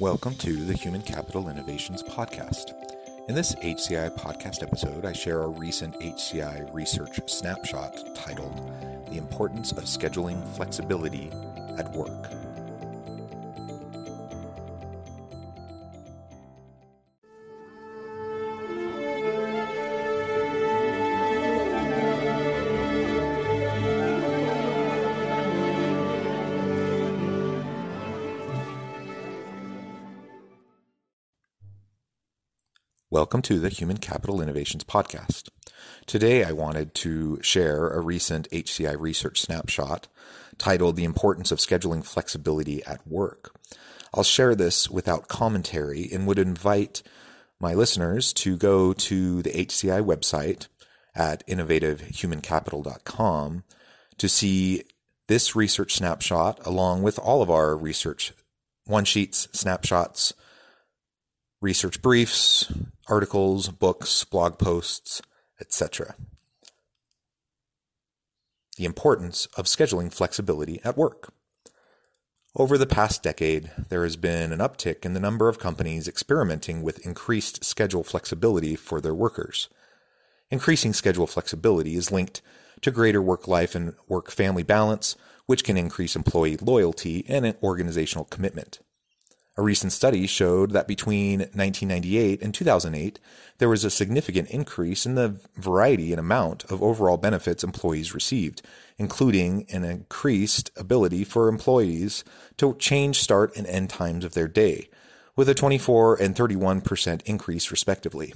Welcome to the Human Capital Innovations Podcast. In this HCI podcast episode, I share a recent HCI research snapshot titled The Importance of Scheduling Flexibility at Work. Welcome to the Human Capital Innovations Podcast. Today, I wanted to share a recent HCI research snapshot titled The Importance of Scheduling Flexibility at Work. I'll share this without commentary and would invite my listeners to go to the HCI website at innovativehumancapital.com to see this research snapshot along with all of our research one sheets, snapshots, research briefs, articles, books, blog posts, etc. The importance of scheduling flexibility at work. Over the past decade, there has been an uptick in the number of companies experimenting with increased schedule flexibility for their workers. Increasing schedule flexibility is linked to greater work life and work family balance, which can increase employee loyalty and organizational commitment. A recent study showed that between 1998 and 2008, there was a significant increase in the variety and amount of overall benefits employees received, including an increased ability for employees to change start and end times of their day, with a 24 and 31% increase respectively.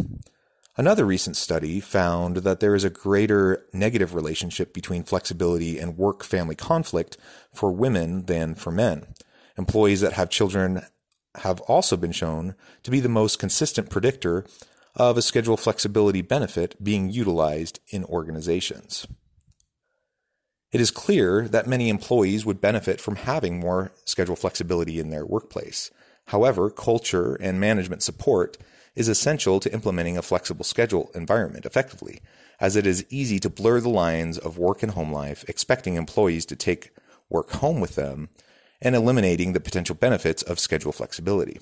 Another recent study found that there is a greater negative relationship between flexibility and work family conflict for women than for men. Employees that have children have also been shown to be the most consistent predictor of a schedule flexibility benefit being utilized in organizations. It is clear that many employees would benefit from having more schedule flexibility in their workplace. However, culture and management support is essential to implementing a flexible schedule environment effectively, as it is easy to blur the lines of work and home life, expecting employees to take work home with them and eliminating the potential benefits of schedule flexibility.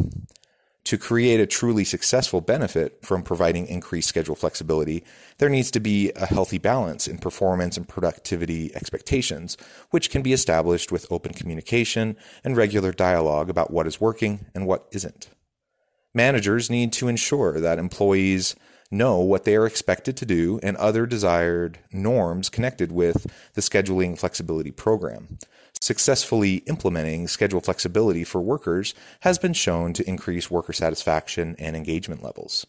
To create a truly successful benefit from providing increased schedule flexibility, there needs to be a healthy balance in performance and productivity expectations, which can be established with open communication and regular dialogue about what is working and what isn't. Managers need to ensure that employees know what they are expected to do and other desired norms connected with the scheduling flexibility program. Successfully implementing schedule flexibility for workers has been shown to increase worker satisfaction and engagement levels.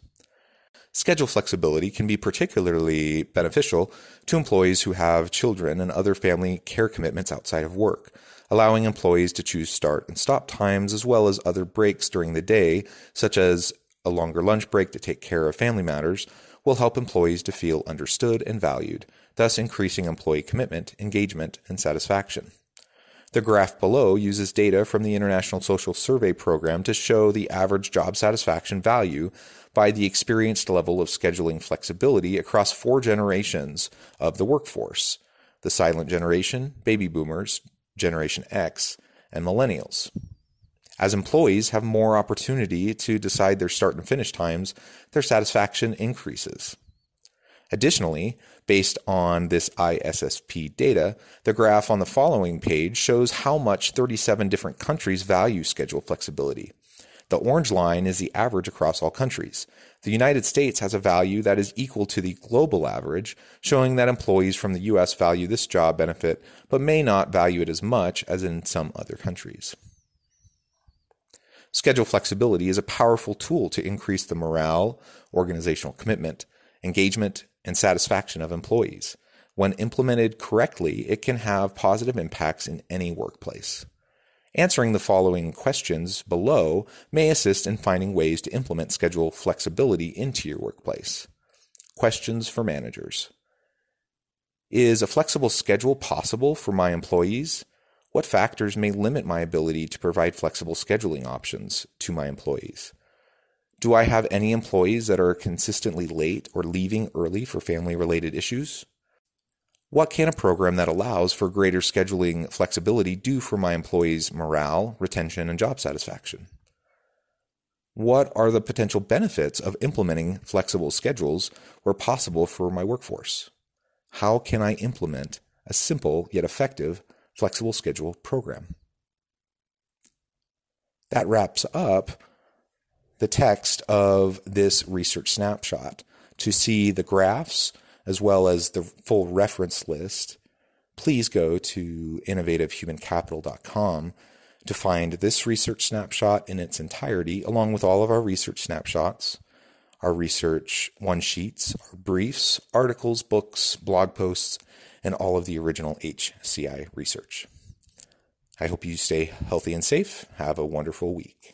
Schedule flexibility can be particularly beneficial to employees who have children and other family care commitments outside of work, allowing employees to choose start and stop times as well as other breaks during the day, such as a longer lunch break to take care of family matters, will help employees to feel understood and valued, thus increasing employee commitment, engagement, and satisfaction. The graph below uses data from the International Social Survey Program to show the average job satisfaction value by the experienced level of scheduling flexibility across four generations of the workforce the silent generation, baby boomers, Generation X, and millennials. As employees have more opportunity to decide their start and finish times, their satisfaction increases. Additionally, based on this ISSP data, the graph on the following page shows how much 37 different countries value schedule flexibility. The orange line is the average across all countries. The United States has a value that is equal to the global average, showing that employees from the US value this job benefit but may not value it as much as in some other countries. Schedule flexibility is a powerful tool to increase the morale, organizational commitment, engagement, and satisfaction of employees. When implemented correctly, it can have positive impacts in any workplace. Answering the following questions below may assist in finding ways to implement schedule flexibility into your workplace. Questions for managers. Is a flexible schedule possible for my employees? What factors may limit my ability to provide flexible scheduling options to my employees? Do I have any employees that are consistently late or leaving early for family related issues? What can a program that allows for greater scheduling flexibility do for my employees' morale, retention, and job satisfaction? What are the potential benefits of implementing flexible schedules where possible for my workforce? How can I implement a simple yet effective flexible schedule program? That wraps up the text of this research snapshot. To see the graphs as well as the full reference list, please go to innovativehumancapital.com to find this research snapshot in its entirety, along with all of our research snapshots our research one sheets, our briefs, articles, books, blog posts, and all of the original HCI research. I hope you stay healthy and safe. Have a wonderful week.